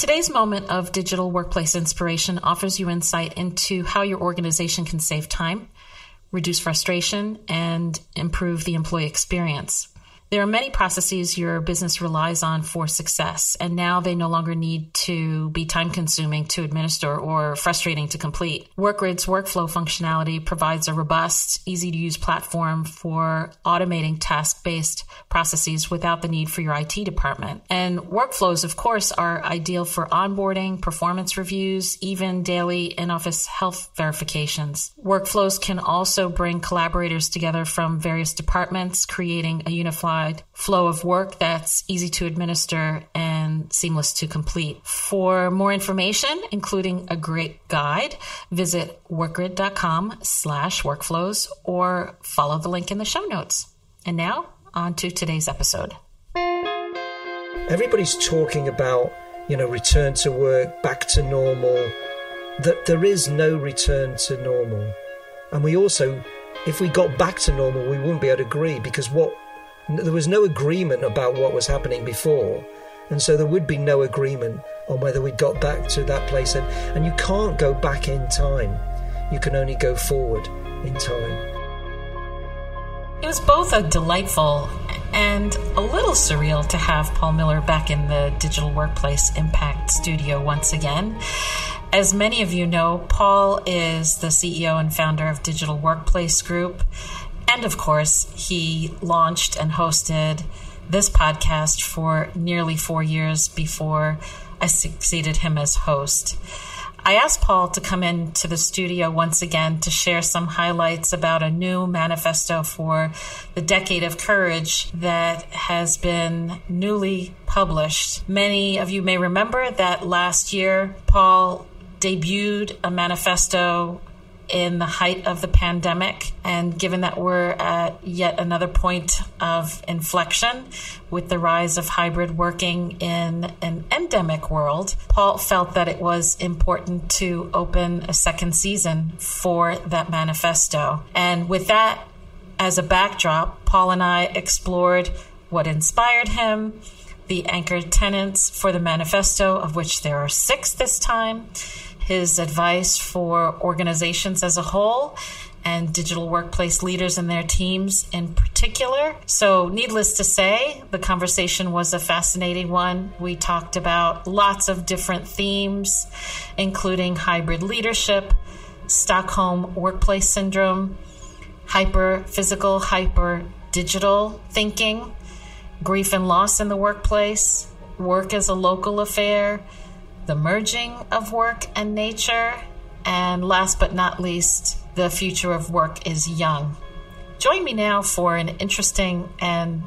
Today's moment of digital workplace inspiration offers you insight into how your organization can save time, reduce frustration, and improve the employee experience. There are many processes your business relies on for success, and now they no longer need to be time consuming to administer or frustrating to complete. WorkGrid's workflow functionality provides a robust, easy to use platform for automating task based processes without the need for your IT department. And workflows, of course, are ideal for onboarding, performance reviews, even daily in office health verifications. Workflows can also bring collaborators together from various departments, creating a unified flow of work that's easy to administer and seamless to complete. For more information, including a great guide, visit workgrid.com slash workflows or follow the link in the show notes. And now on to today's episode. Everybody's talking about, you know, return to work, back to normal, that there is no return to normal. And we also, if we got back to normal, we wouldn't be able to agree because what there was no agreement about what was happening before. And so there would be no agreement on whether we got back to that place. And, and you can't go back in time, you can only go forward in time. It was both a delightful and a little surreal to have Paul Miller back in the Digital Workplace Impact Studio once again. As many of you know, Paul is the CEO and founder of Digital Workplace Group. And of course, he launched and hosted this podcast for nearly four years before I succeeded him as host. I asked Paul to come into the studio once again to share some highlights about a new manifesto for the Decade of Courage that has been newly published. Many of you may remember that last year, Paul debuted a manifesto in the height of the pandemic. And given that we're at yet another point of inflection with the rise of hybrid working in an endemic world, Paul felt that it was important to open a second season for that manifesto. And with that as a backdrop, Paul and I explored what inspired him, the anchor tenants for the manifesto, of which there are six this time his advice for organizations as a whole and digital workplace leaders and their teams in particular. So, needless to say, the conversation was a fascinating one. We talked about lots of different themes, including hybrid leadership, Stockholm workplace syndrome, hyper physical, hyper digital thinking, grief and loss in the workplace, work as a local affair the merging of work and nature, and last but not least, the future of work is young. Join me now for an interesting and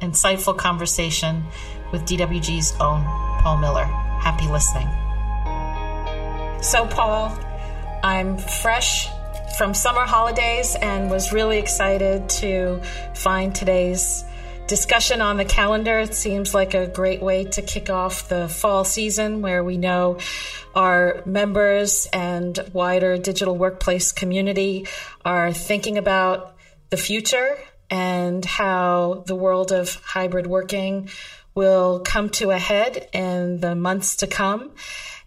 insightful conversation with DWG's own Paul Miller. Happy listening. So, Paul, I'm fresh from summer holidays and was really excited to find today's discussion on the calendar. It seems like a great way to kick off the fall season where we know our members and wider digital workplace community are thinking about the future and how the world of hybrid working will come to a head in the months to come.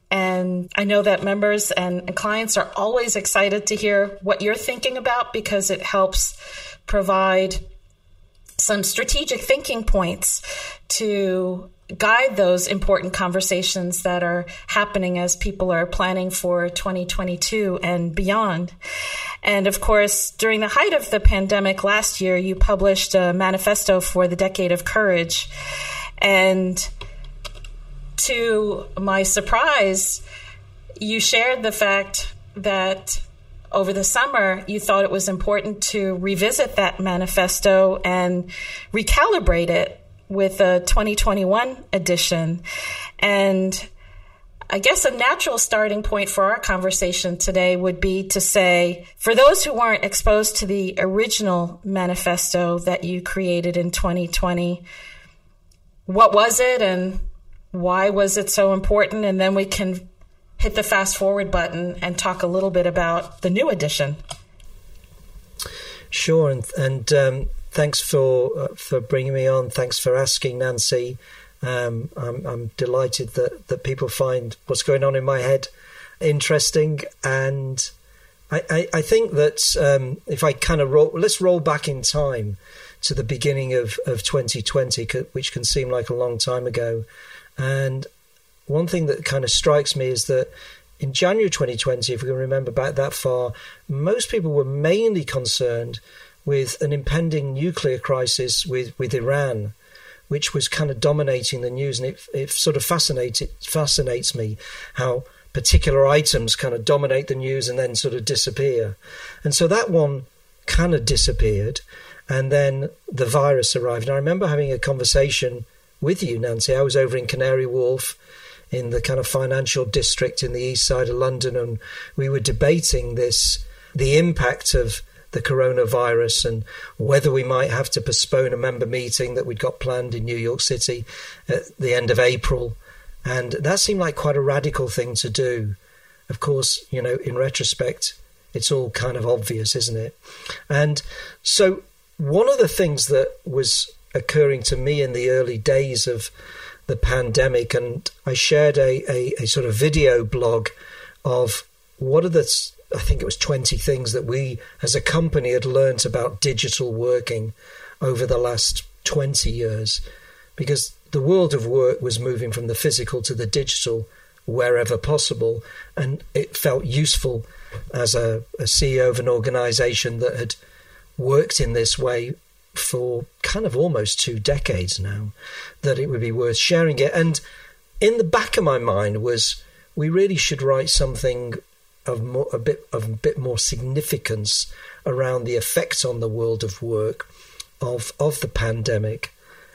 And I know that members and clients are always excited to hear what you're thinking about because it helps provide some strategic thinking points to guide those important conversations that are happening as people are planning for 2022 and beyond. And of course, during the height of the pandemic last year, you published a manifesto for the Decade of Courage. And to my surprise, you shared the fact that over the summer, you thought it was important to revisit that manifesto and recalibrate it with a 2021 edition. And I guess a natural starting point for our conversation today would be to say, for those who weren't exposed to the original manifesto that you created in 2020, what was it and why was it so important? And then we can hit the fast forward button and talk a little bit about the new edition. Sure, and, and um, thanks for uh, for bringing me on. Thanks for asking, Nancy. Um, I'm, I'm delighted that, that people find what's going on in my head interesting. And I, I, I think that um, if I kind of roll, let's roll back in time to the beginning of, of 2020, which can seem like a long time ago. And one thing that kind of strikes me is that in January 2020, if we can remember back that far, most people were mainly concerned with an impending nuclear crisis with, with Iran, which was kind of dominating the news. And it, it sort of fascinated, fascinates me how particular items kind of dominate the news and then sort of disappear. And so that one kind of disappeared. And then the virus arrived. And I remember having a conversation with you, Nancy. I was over in Canary Wharf in the kind of financial district in the east side of London, and we were debating this the impact of the coronavirus and whether we might have to postpone a member meeting that we'd got planned in New York City at the end of April. And that seemed like quite a radical thing to do. Of course, you know, in retrospect, it's all kind of obvious, isn't it? And so, one of the things that was occurring to me in the early days of the pandemic, and I shared a, a, a sort of video blog of what are the I think it was 20 things that we as a company had learnt about digital working over the last 20 years. Because the world of work was moving from the physical to the digital wherever possible and it felt useful as a, a CEO of an organization that had worked in this way for kind of almost two decades now that it would be worth sharing it. And in the back of my mind was we really should write something of more, a bit of a bit more significance around the effects on the world of work of of the pandemic,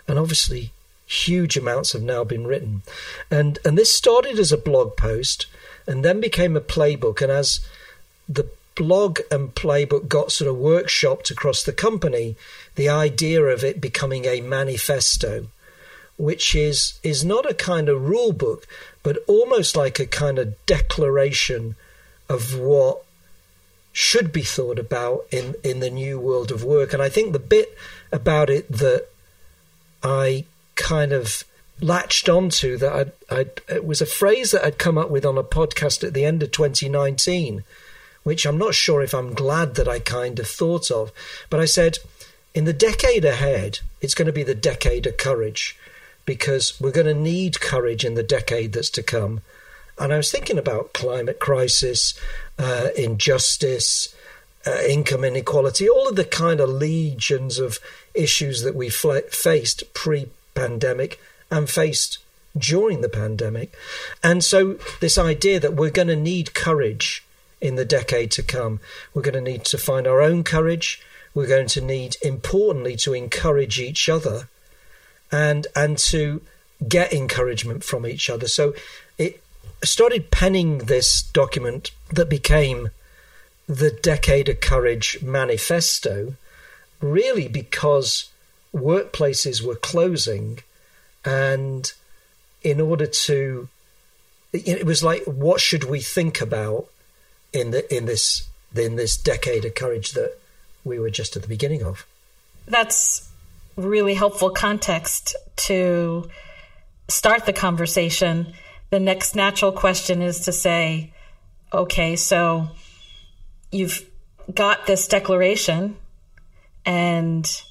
and obviously huge amounts have now been written, and and this started as a blog post and then became a playbook, and as the blog and playbook got sort of workshopped across the company, the idea of it becoming a manifesto, which is is not a kind of rule book, but almost like a kind of declaration of what should be thought about in, in the new world of work. And I think the bit about it that I kind of latched onto that I'd, I'd, it was a phrase that I'd come up with on a podcast at the end of 2019 which I'm not sure if I'm glad that I kind of thought of. But I said, in the decade ahead, it's going to be the decade of courage because we're going to need courage in the decade that's to come. And I was thinking about climate crisis, uh, injustice, uh, income inequality, all of the kind of legions of issues that we fl- faced pre pandemic and faced during the pandemic. And so, this idea that we're going to need courage in the decade to come. We're going to need to find our own courage. We're going to need, importantly, to encourage each other and and to get encouragement from each other. So it started penning this document that became the Decade of Courage Manifesto, really because workplaces were closing, and in order to, it was like, what should we think about in the in this in this decade of courage that we were just at the beginning of. That's really helpful context to start the conversation. The next natural question is to say, okay, so you've got this declaration, and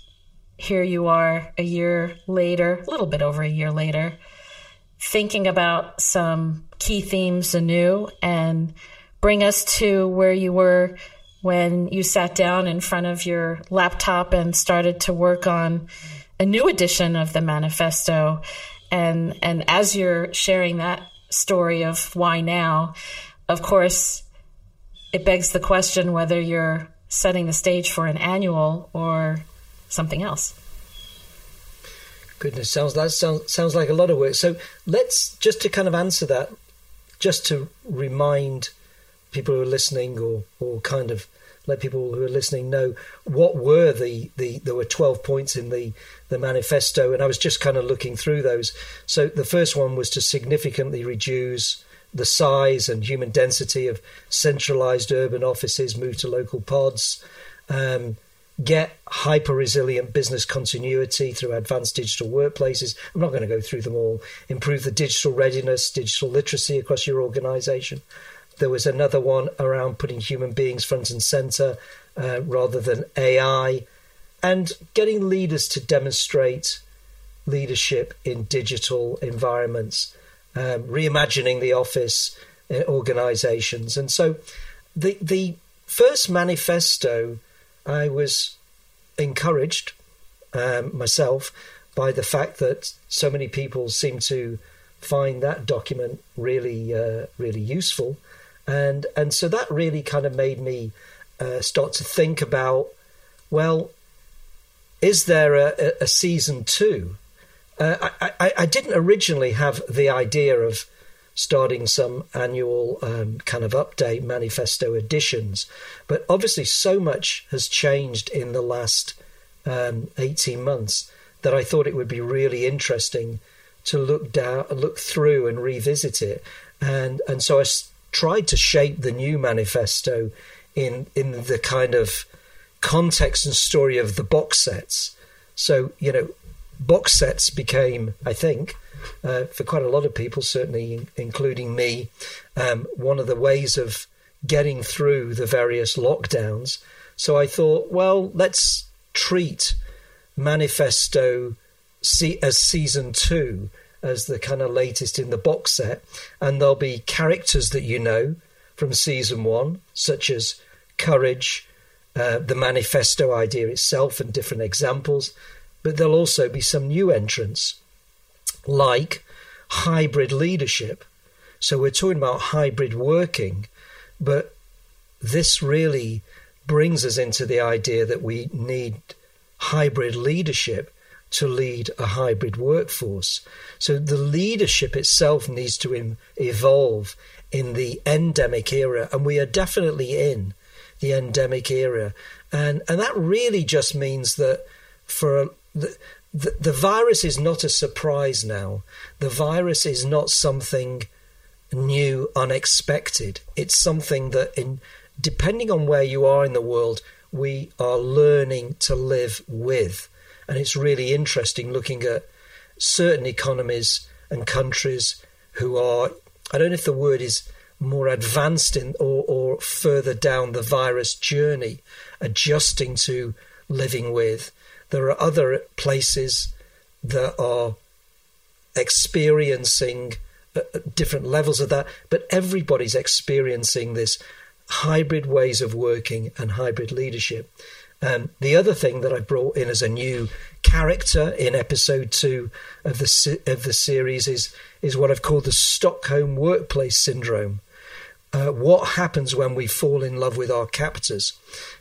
here you are a year later, a little bit over a year later, thinking about some key themes anew and bring us to where you were when you sat down in front of your laptop and started to work on a new edition of the manifesto. And and as you're sharing that story of why now of course it begs the question whether you're setting the stage for an annual or something else. Goodness sounds that sounds sounds like a lot of work. So let's just to kind of answer that just to remind people who are listening or, or kind of let people who are listening know what were the, the there were 12 points in the the manifesto and I was just kind of looking through those so the first one was to significantly reduce the size and human density of centralized urban offices move to local pods um, get hyper resilient business continuity through advanced digital workplaces. I'm not going to go through them all. Improve the digital readiness, digital literacy across your organization. There was another one around putting human beings front and center uh, rather than AI, and getting leaders to demonstrate leadership in digital environments, um, reimagining the office uh, organizations. And so the, the first manifesto, I was encouraged um, myself by the fact that so many people seem to find that document really, uh, really useful, and and so that really kind of made me uh, start to think about, well, is there a, a season two? Uh, I, I, I, didn't originally have the idea of starting some annual um, kind of update manifesto editions, but obviously so much has changed in the last um, 18 months that I thought it would be really interesting to look down, look through, and revisit it. And and so I tried to shape the new manifesto in in the kind of context and story of the box sets. So you know, box sets became, I think, uh, for quite a lot of people, certainly including me, um, one of the ways of getting through the various lockdowns. So I thought, well, let's treat Manifesto as season two as the kind of latest in the box set, and there'll be characters that you know from season one, such as courage, uh, the manifesto idea itself, and different examples. But there'll also be some new entrants, like hybrid leadership. So we're talking about hybrid working, but this really brings us into the idea that we need hybrid leadership to lead a hybrid workforce. So the leadership itself needs to Im- evolve in the endemic era, and we are definitely in the endemic era, and and that really just means that for the, the, the virus is not a surprise now. The virus is not something new, unexpected. It's something that, in depending on where you are in the world, we are learning to live with. And it's really interesting looking at certain economies and countries who are, I don't know if the word is more advanced in or, or further down the virus journey, adjusting to living with. There are other places that are experiencing uh, different levels of that, but everybody's experiencing this hybrid ways of working and hybrid leadership. Um, the other thing that I brought in as a new character in episode two of the of the series is is what I've called the Stockholm Workplace Syndrome. Uh, what happens when we fall in love with our captors?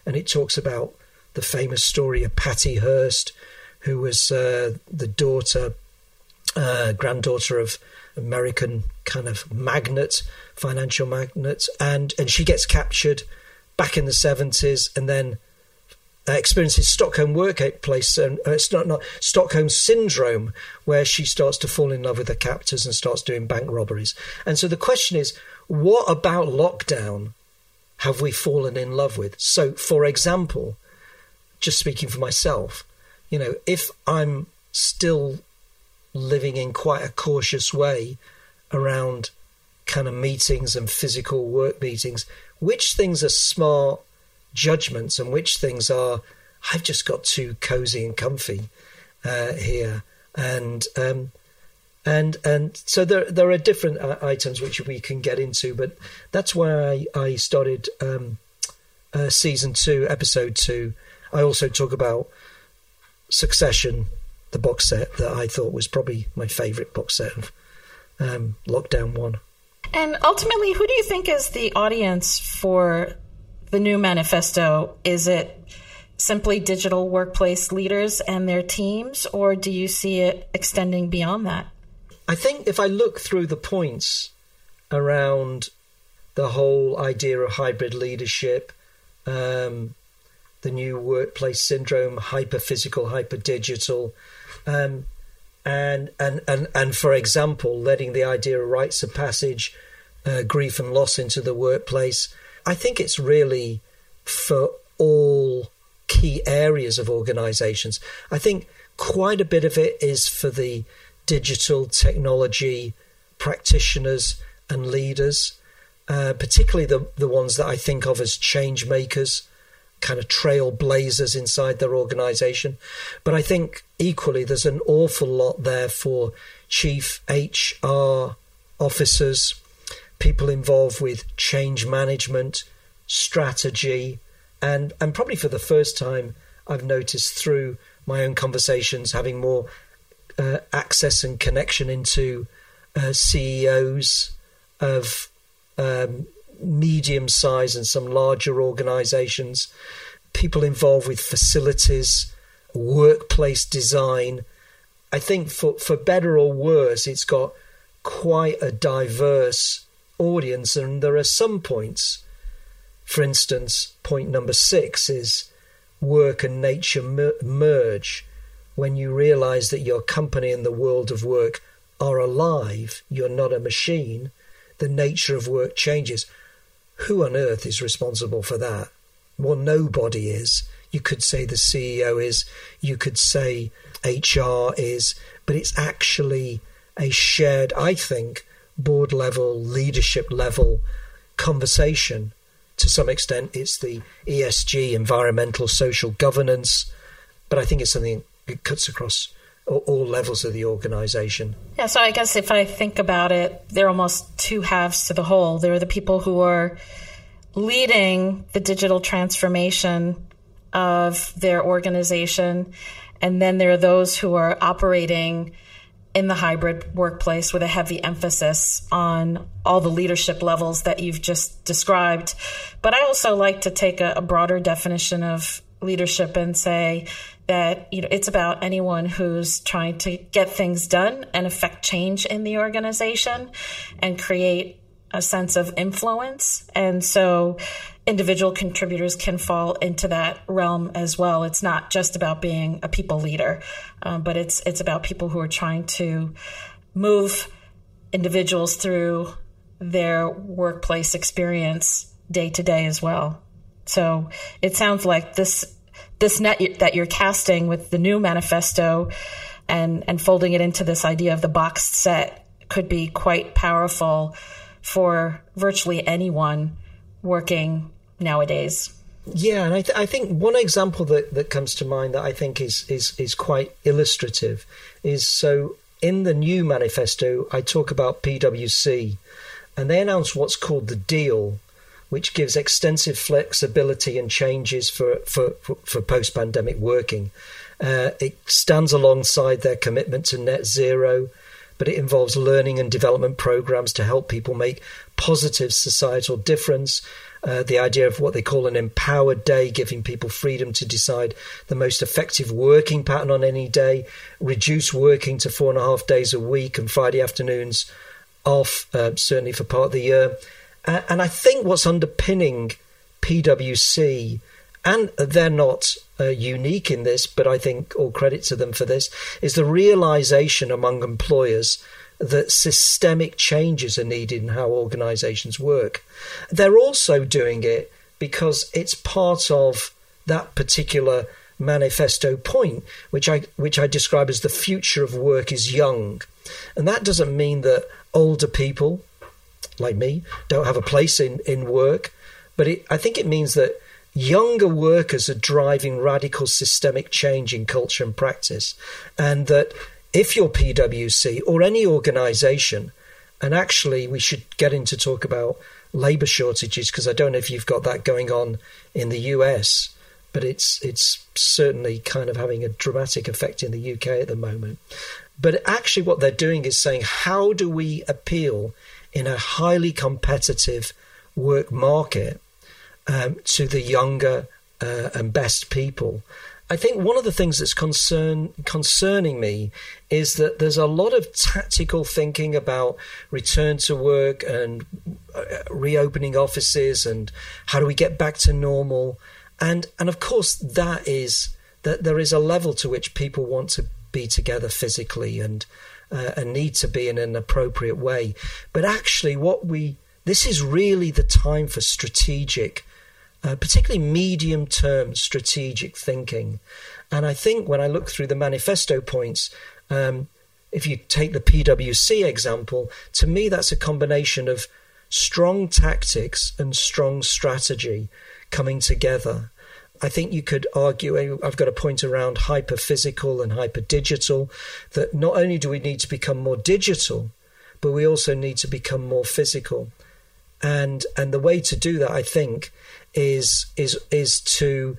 And it talks about the famous story of Patty Hearst, who was uh, the daughter, uh, granddaughter of American kind of magnate, financial magnate, and and she gets captured back in the seventies, and then uh, experiences Stockholm workplace and uh, it's not not Stockholm syndrome, where she starts to fall in love with the captors and starts doing bank robberies. And so the question is, what about lockdown have we fallen in love with? So, for example, just speaking for myself, you know, if I'm still living in quite a cautious way around kind of meetings and physical work meetings, which things are smart judgments and which things are, I've just got too cozy and comfy uh, here. And, um, and and so there there are different uh, items which we can get into, but that's why I, I started um, uh, season two, episode two, I also talk about Succession, the box set that I thought was probably my favourite box set of um, Lockdown One. And ultimately, who do you think is the audience for the new manifesto? Is it simply digital workplace leaders and their teams, or do you see it extending beyond that? I think if I look through the points around the whole idea of hybrid leadership, um, the new workplace syndrome, hyper physical, hyper digital. Um, and, and, and, and for example, letting the idea of rites of passage, uh, grief and loss into the workplace. I think it's really for all key areas of organizations. I think quite a bit of it is for the digital technology practitioners and leaders, uh, particularly the, the ones that I think of as change makers, kind of trailblazers inside their organization. But I think equally there's an awful lot there for chief HR officers, people involved with change management, strategy, and, and probably for the first time, I've noticed through my own conversations having more uh, access and connection into uh, CEOs of um, medium size and some larger organizations, people involved with facilities, workplace design. I think for, for better or worse, it's got quite a diverse audience, and there are some points. For instance, point number six is work and nature merge. When you realize that your company and the world of work are alive, you're not a machine, the nature of work changes. Who on earth is responsible for that? Well, nobody is. You could say the CEO is, you could say HR is, but it's actually a shared, I think, board level, leadership level conversation. To some extent, it's the ESG, environmental, social governance, but I think it's something that cuts across all levels of the organization. Yeah, so I guess if I think about it, there are almost two halves to the whole. There are the people who are leading the digital transformation of their organization, and then there are those who are operating in the hybrid workplace with a heavy emphasis on all the leadership levels that you've just described. But I also like to take a, a broader definition of leadership and say that you know it's about anyone who's trying to get things done and affect change in the organization and create a sense of influence and so individual contributors can fall into that realm as well. It's not just about being a people leader um, but it's it's about people who are trying to move individuals through their workplace experience day to day as well. So it sounds like this this net that you're casting with the new manifesto and and folding it into this idea of the boxed set could be quite powerful for virtually anyone working nowadays. Yeah, and I, th- I think one example that, that comes to mind that I think is, is is quite illustrative is so in the new manifesto I talk about PwC, and they announce what's called the deal, which gives extensive flexibility and changes for, for, for, for post pandemic working. Uh, it stands alongside their commitment to net zero, but it involves learning and development programs to help people make positive societal difference. Uh, the idea of what they call an empowered day, giving people freedom to decide the most effective working pattern on any day, reduce working to four and a half days a week and Friday afternoons off, uh, certainly for part of the year. Uh, and I think what's underpinning PwC, and they're not uh, unique in this, but I think all credit to them for this, is the realization among employers that systemic changes are needed in how organizations work. They're also doing it because it's part of that particular manifesto point, which I which I describe as the future of work is young. And that doesn't mean that older people like me don't have a place in, in work. But it, I think it means that younger workers are driving radical systemic change in culture and practice. And that if you're PwC or any organization, and actually we should get into talk about labor shortages because I don't know if you've got that going on in the US, but it's it's certainly kind of having a dramatic effect in the UK at the moment. But actually, what they're doing is saying, how do we appeal in a highly competitive work market um, to the younger uh, and best people. I think one of the things that's concern, concerning me is that there's a lot of tactical thinking about return to work and uh, reopening offices and how do we get back to normal. And, and of course, that is that there is a level to which people want to be together physically and uh, and need to be in an appropriate way. But actually, what we this is really the time for strategic uh, particularly medium term strategic thinking. And I think when I look through the manifesto points, um, if you take the PwC example, to me that's a combination of strong tactics and strong strategy coming together. I think you could argue, I've got a point around hyper physical and hyper digital, that not only do we need to become more digital, but we also need to become more physical. And and the way to do that, I think, is is is to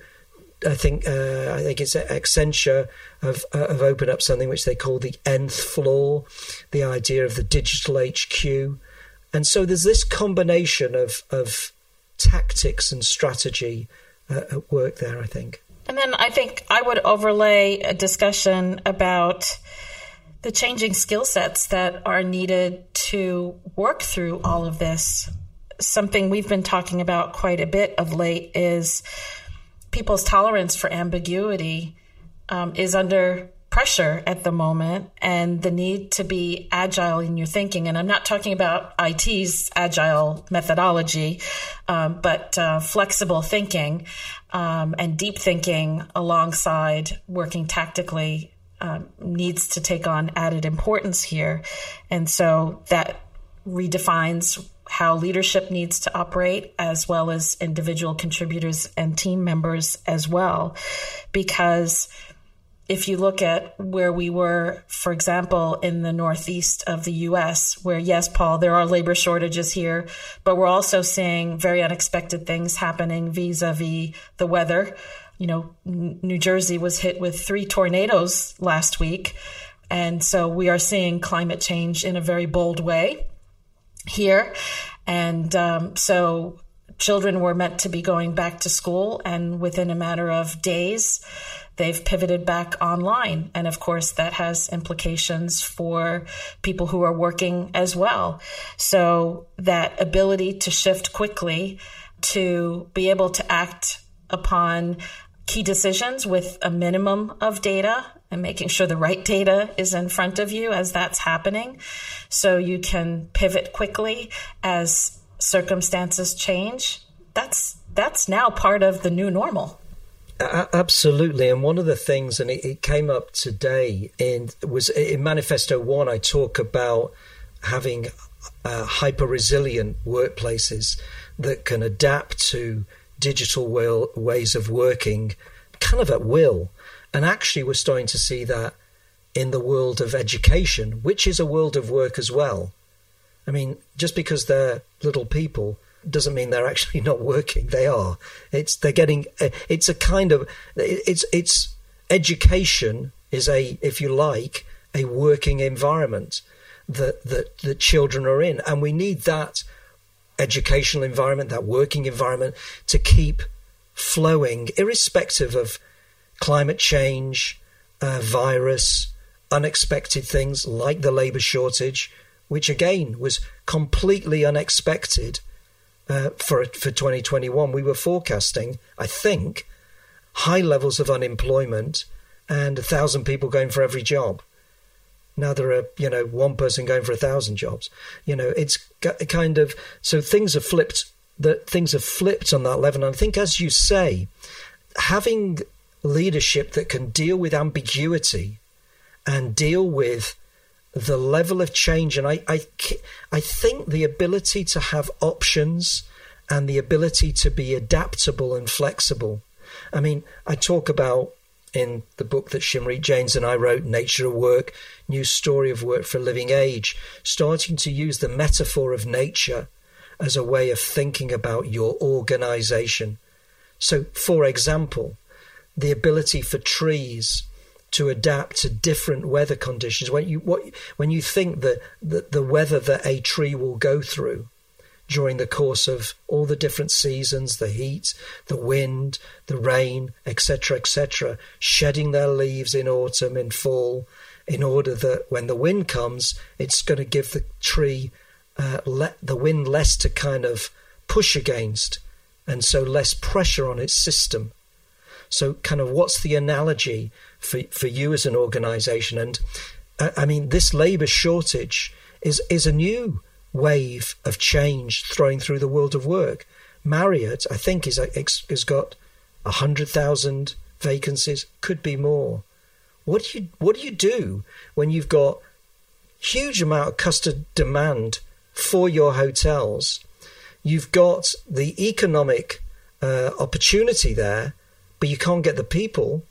I think uh, I think it's Accenture have uh, have opened up something which they call the nth floor, the idea of the digital HQ, and so there's this combination of of tactics and strategy uh, at work there. I think. And then I think I would overlay a discussion about the changing skill sets that are needed to work through all of this. Something we've been talking about quite a bit of late is people's tolerance for ambiguity um, is under pressure at the moment and the need to be agile in your thinking. And I'm not talking about IT's agile methodology, um, but uh, flexible thinking um, and deep thinking alongside working tactically um, needs to take on added importance here. And so that redefines how leadership needs to operate, as well as individual contributors and team members as well. Because if you look at where we were, for example, in the northeast of the US, where, yes, Paul, there are labor shortages here, but we're also seeing very unexpected things happening vis a vis the weather. You know, New Jersey was hit with three tornadoes last week. And so we are seeing climate change in a very bold way here. And um, so children were meant to be going back to school, and within a matter of days, they've pivoted back online. And of course, that has implications for people who are working as well. So that ability to shift quickly, to be able to act upon key decisions with a minimum of data and making sure the right data is in front of you as that's happening. So you can pivot quickly as circumstances change. That's that's now part of the new normal. Absolutely. And one of the things and it, it came up today in was in manifesto 1 I talk about having uh, hyper resilient workplaces that can adapt to digital will, ways of working kind of at will and actually, we're starting to see that in the world of education, which is a world of work as well. I mean, just because they're little people doesn't mean they're actually not working. They are. It's they're getting. It's a kind of. It's it's education is a, if you like, a working environment that that that children are in, and we need that educational environment, that working environment, to keep flowing, irrespective of climate change, uh, virus, unexpected things like the labour shortage, which again was completely unexpected uh, for for 2021. We were forecasting, I think, high levels of unemployment and a thousand people going for every job. Now there are, you know, one person going for a thousand jobs. You know, it's kind of so things have flipped. That things have flipped on that level. And I think, as you say, having leadership that can deal with ambiguity and deal with the level of change. And I, I, I think the ability to have options and the ability to be adaptable and flexible. I mean, I talk about in the book that Shimrit Janes and I wrote, Nature of Work, New Story of Work for a Living Age, starting to use the metaphor of nature as a way of thinking about your organization. So, for example, the ability for trees to adapt to different weather conditions. When you what when you think that the, the weather that a tree will go through during the course of all the different seasons, the heat, the wind, the rain, etc., etc., shedding their leaves in autumn, in fall, in order that when the wind comes, it's going to give the tree uh, let the wind less to kind of push against, and so less pressure on its system so, kind of, what's the analogy for for you as an organisation? And uh, I mean, this labour shortage is is a new wave of change throwing through the world of work. Marriott, I think, is has got hundred thousand vacancies, could be more. What do you what do you do when you've got huge amount of customer demand for your hotels? You've got the economic uh, opportunity there, but you can't get the people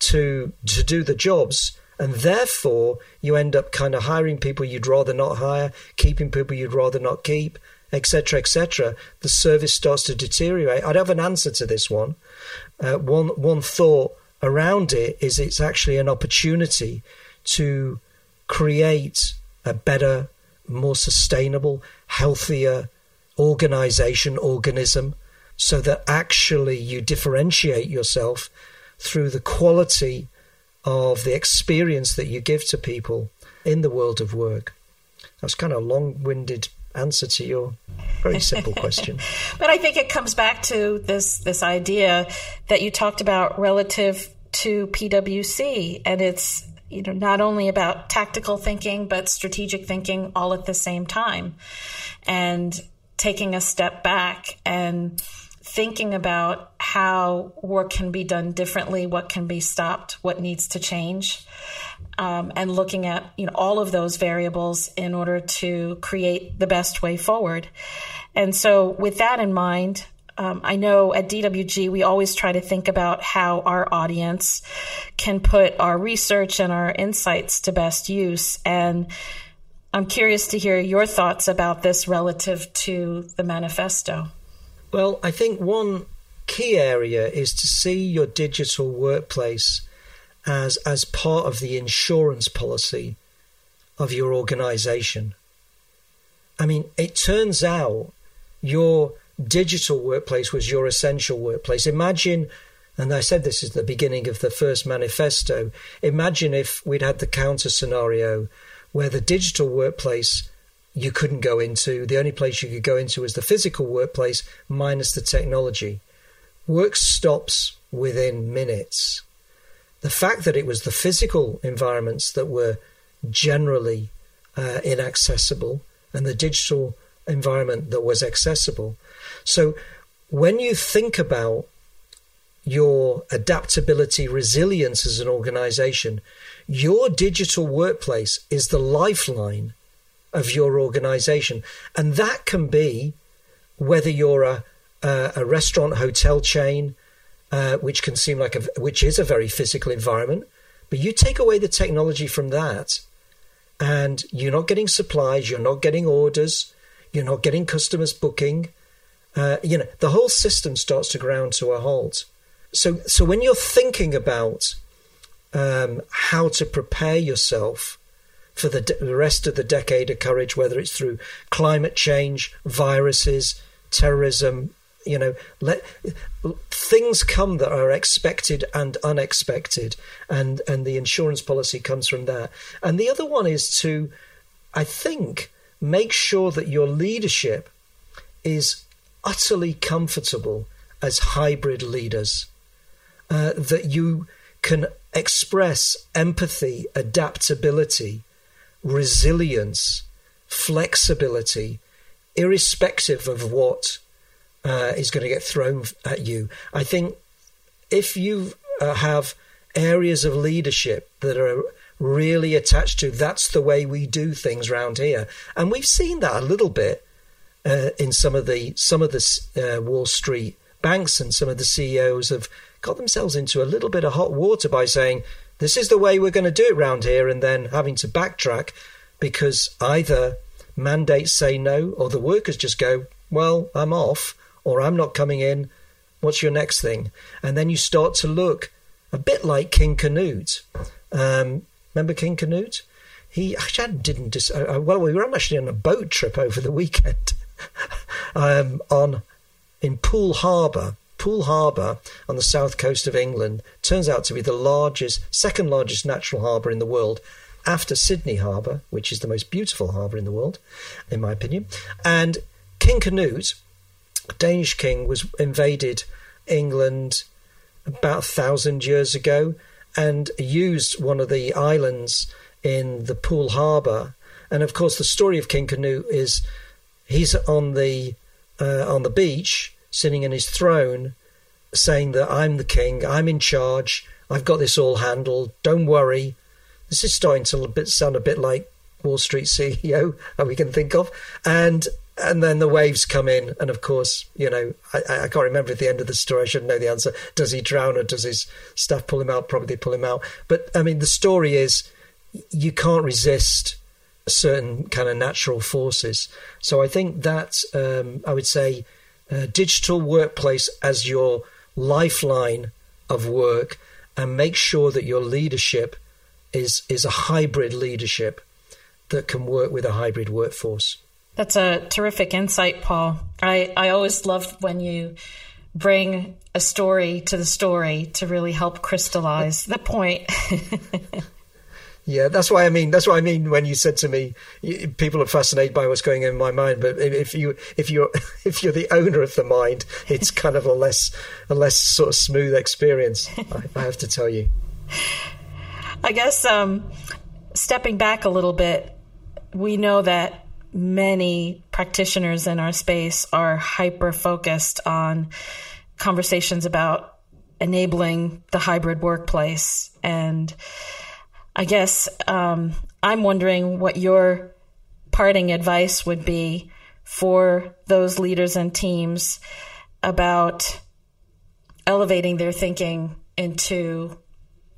to to do the jobs and therefore you end up kind of hiring people you'd rather not hire, keeping people you'd rather not keep, etc., etc. The service starts to deteriorate. I'd have an answer to this one. Uh, one one thought around it is it's actually an opportunity to create a better, more sustainable, healthier organization, organism, so that actually you differentiate yourself through the quality of the experience that you give to people in the world of work. That's kind of a long winded answer to your very simple question. but I think it comes back to this this idea that you talked about relative to PwC and it's you know not only about tactical thinking but strategic thinking all at the same time and taking a step back and thinking about how work can be done differently, what can be stopped, what needs to change, um, and looking at you know all of those variables in order to create the best way forward. And so, with that in mind, um, I know at DWG we always try to think about how our audience can put our research and our insights to best use. And I'm curious to hear your thoughts about this relative to the manifesto. Well, I think one key area is to see your digital workplace as as part of the insurance policy of your organization. I mean, it turns out your digital workplace was your essential workplace. Imagine, and I said this is the beginning of the first manifesto, imagine if we'd had the counter scenario where the digital workplace you couldn't go into. The only place you could go into was the physical workplace minus the technology. Work stops within minutes. The fact that it was the physical environments that were generally uh, inaccessible and the digital environment that was accessible. So when you think about your adaptability, resilience as an organization, your digital workplace is the lifeline of your organization. And that can be whether you're a, a, a restaurant hotel chain, uh, which can seem like a, which is a very physical environment, but you take away the technology from that, and you're not getting supplies, you're not getting orders, you're not getting customers booking. Uh, you know, the whole system starts to ground to a halt. So, so when you're thinking about um, how to prepare yourself for the, de- the rest of the decade of courage, whether it's through climate change, viruses, terrorism, you know, let things come that are expected and unexpected, and and the insurance policy comes from that. And the other one is to, I think, make sure that your leadership is utterly comfortable as hybrid leaders, uh, that you can express empathy, adaptability, resilience, flexibility, irrespective of what uh, is going to get thrown at you. I think if you uh, have areas of leadership that are really attached to that's the way we do things around here, and we've seen that a little bit uh, in some of the some of the uh, Wall Street banks and some of the CEOs have got themselves into a little bit of hot water by saying this is the way we're going to do it round here, and then having to backtrack because either mandates say no or the workers just go, well, I'm off or I'm not coming in. What's your next thing? And then you start to look a bit like King Canute. Um, remember King Canute? He actually didn't. Dis- uh, uh, well, we were actually on a boat trip over the weekend um, on in Poole Harbour, Poole Harbour on the south coast of England turns out to be the largest, second largest natural harbour in the world after Sydney Harbour, which is the most beautiful harbour in the world, in my opinion. And King Canute, Danish king, was invaded England about a thousand years ago and used one of the islands in the Poole Harbour. And of course, the story of King Canute is he's on the uh, on the beach, sitting in his throne, saying that I'm the king, I'm in charge, I've got this all handled, don't worry. This is starting to sound a bit like Wall Street CEO that we can think of. And and then the waves come in, and of course, you know, I, I, can't remember at the end of the story. I shouldn't know the answer. Does he drown or does his staff pull him out? Probably pull him out. But I mean, the story is you can't resist certain kind of natural forces. So I think that um, I would say uh, digital workplace as your lifeline of work, and make sure that your leadership is is a hybrid leadership that can work with a hybrid workforce. That's a terrific insight, Paul. I, I always love when you bring a story to the story to really help crystallize the point. yeah, that's why I mean. That's what I mean when you said to me, people are fascinated by what's going on in my mind. But if you if you're if you're the owner of the mind, it's kind of a less a less sort of smooth experience. I, I have to tell you. I guess um, stepping back a little bit, we know that many practitioners in our space are hyper focused on conversations about enabling the hybrid workplace. And I guess um, I'm wondering what your parting advice would be for those leaders and teams about elevating their thinking into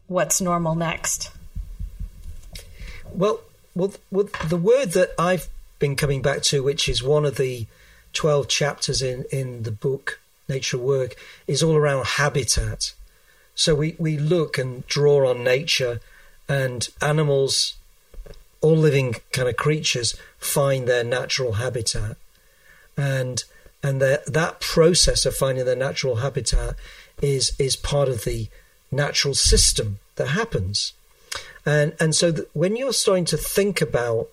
what's normal next. Well, well, well, the word that I've been coming back to, which is one of the 12 chapters in, in the book, Nature Work, is all around habitat. So we, we look and draw on nature, and animals, all living kind of creatures, find their natural habitat. And and that process of finding their natural habitat is is part of the natural system that happens. And and so when you're starting to think about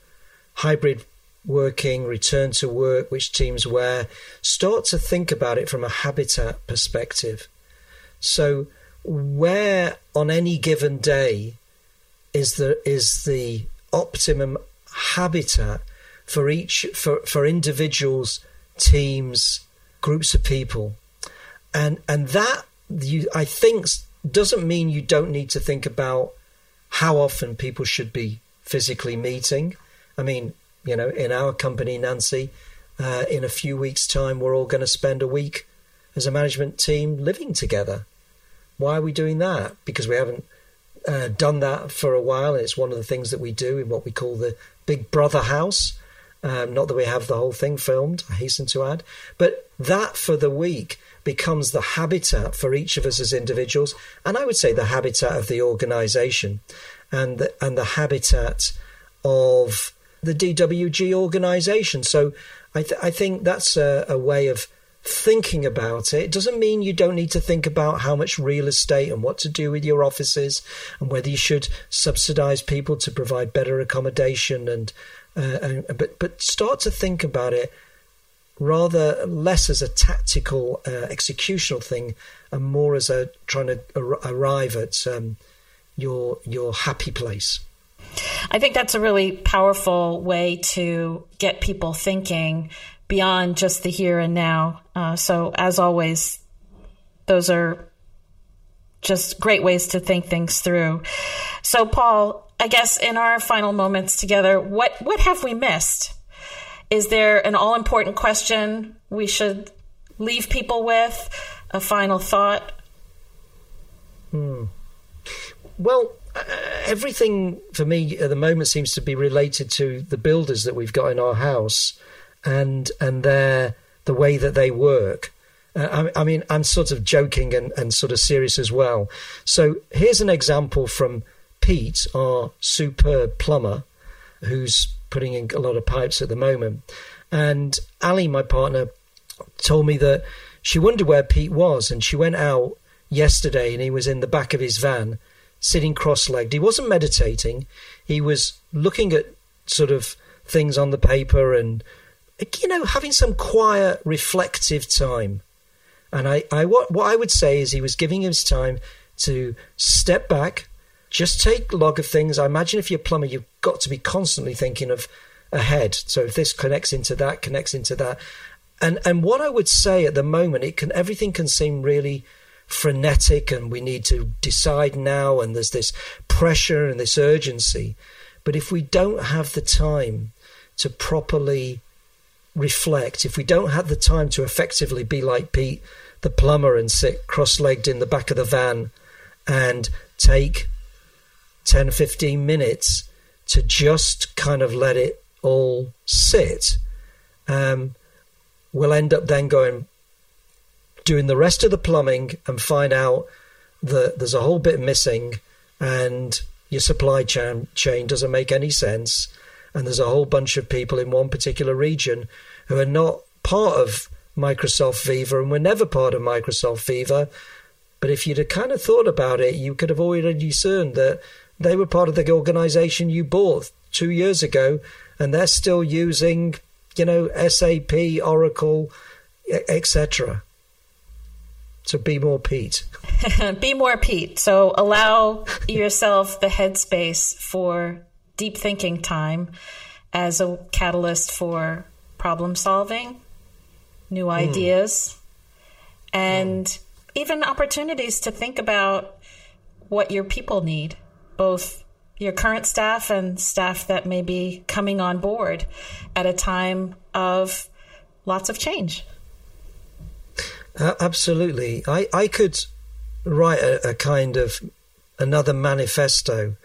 hybrid working, return to work, which teams wear, start to think about it from a habitat perspective. So, where on any given day is the is the optimum habitat for each for, for individuals, teams, groups of people, and and that you I think doesn't mean you don't need to think about how often people should be physically meeting. I mean, you know, in our company, Nancy, uh, in a few weeks' time, we're all going to spend a week as a management team living together. Why are we doing that? Because we haven't uh, done that for a while. It's one of the things that we do in what we call the Big Brother house. Um, not that we have the whole thing filmed, I hasten to add. But that for the week becomes the habitat for each of us as individuals. And I would say the habitat of the organization and the, and the habitat of the DWG organization. So I, th- I think that's a, a way of thinking about it. It doesn't mean you don't need to think about how much real estate and what to do with your offices and whether you should subsidize people to provide better accommodation and, uh, and but but start to think about it rather less as a tactical uh, executional thing and more as a trying to ar- arrive at um, your your happy place. I think that's a really powerful way to get people thinking beyond just the here and now. Uh, so, as always, those are just great ways to think things through. So, Paul, I guess in our final moments together, what what have we missed? Is there an all important question we should leave people with? A final thought? Hmm. Well, uh, everything for me at the moment seems to be related to the builders that we've got in our house and and their the way that they work. Uh, I, I, mean, I'm sort of joking and, and sort of serious as well. So here's an example from Pete, our superb plumber, who's putting in a lot of pipes at the moment. And Ali, my partner, told me that she wondered where Pete was, and she went out yesterday, and he was in the back of his van sitting cross legged. He wasn't meditating, he was looking at sort of things on the paper and, you know, having some quiet, reflective time. And I, I what, what I would say is he was giving his time to step back, just take log of things. I imagine if you're a plumber, you've got to be constantly thinking of ahead. So if this connects into that, connects into that, And and what I would say at the moment, it can everything can seem really frenetic, and we need to decide now, and there's this pressure and this urgency. But if we don't have the time to properly reflect, if we don't have the time to effectively be like Pete the plumber and sit cross legged in the back of the van and take 10, 15 minutes to just kind of let it all sit, um, we'll end up then going, doing the rest of the plumbing and find out that there's a whole bit missing and your supply chain, chain doesn't make any sense. And there's a whole bunch of people in one particular region who are not part of Microsoft Viva and were never part of Microsoft Viva. But if you'd have kind of thought about it, you could have already discerned that they were part of the organization you bought two years ago and they're still using, you know, SAP, Oracle, etc. So be more Pete. be more Pete. So allow yourself the headspace for deep thinking time as a catalyst for problem solving, new mm. ideas, and mm. even opportunities to think about what your people need, both your current staff and staff that may be coming on board at a time of lots of change. Uh, absolutely. I, I could write a, a, kind of another manifesto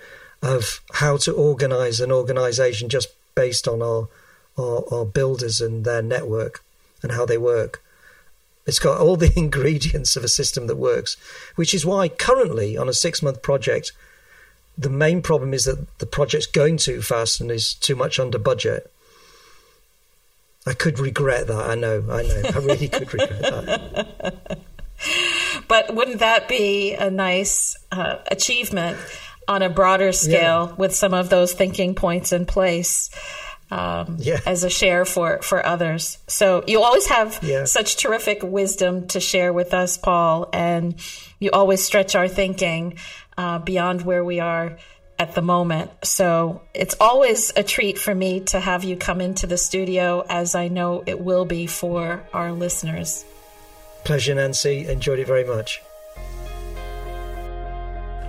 of how to organize an organization just based on our, our, our builders and their network and how they work. It's got all the ingredients of a system that works, which is why currently on a six month project, the main problem is that the project's going too fast and is too much under budget. I could regret that. I know. I know. I really could regret that. But wouldn't that be a nice uh, achievement on a broader scale yeah. with some of those thinking points in place? Um, yeah. as a share for for others. So you always have yeah. such terrific wisdom to share with us, Paul, and you always stretch our thinking uh, beyond where we are at the moment. So it's always a treat for me to have you come into the studio, as I know it will be for our listeners. Pleasure, Nancy. Enjoyed it very much.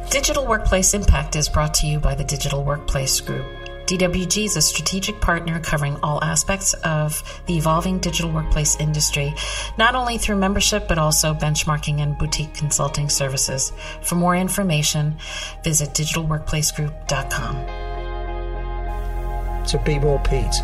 Digital Workplace Impact is brought to you by the Digital Workplace Group. DWG is a strategic partner covering all aspects of the evolving digital workplace industry, not only through membership but also benchmarking and boutique consulting services. For more information, visit digitalworkplacegroup.com. To be more Pete.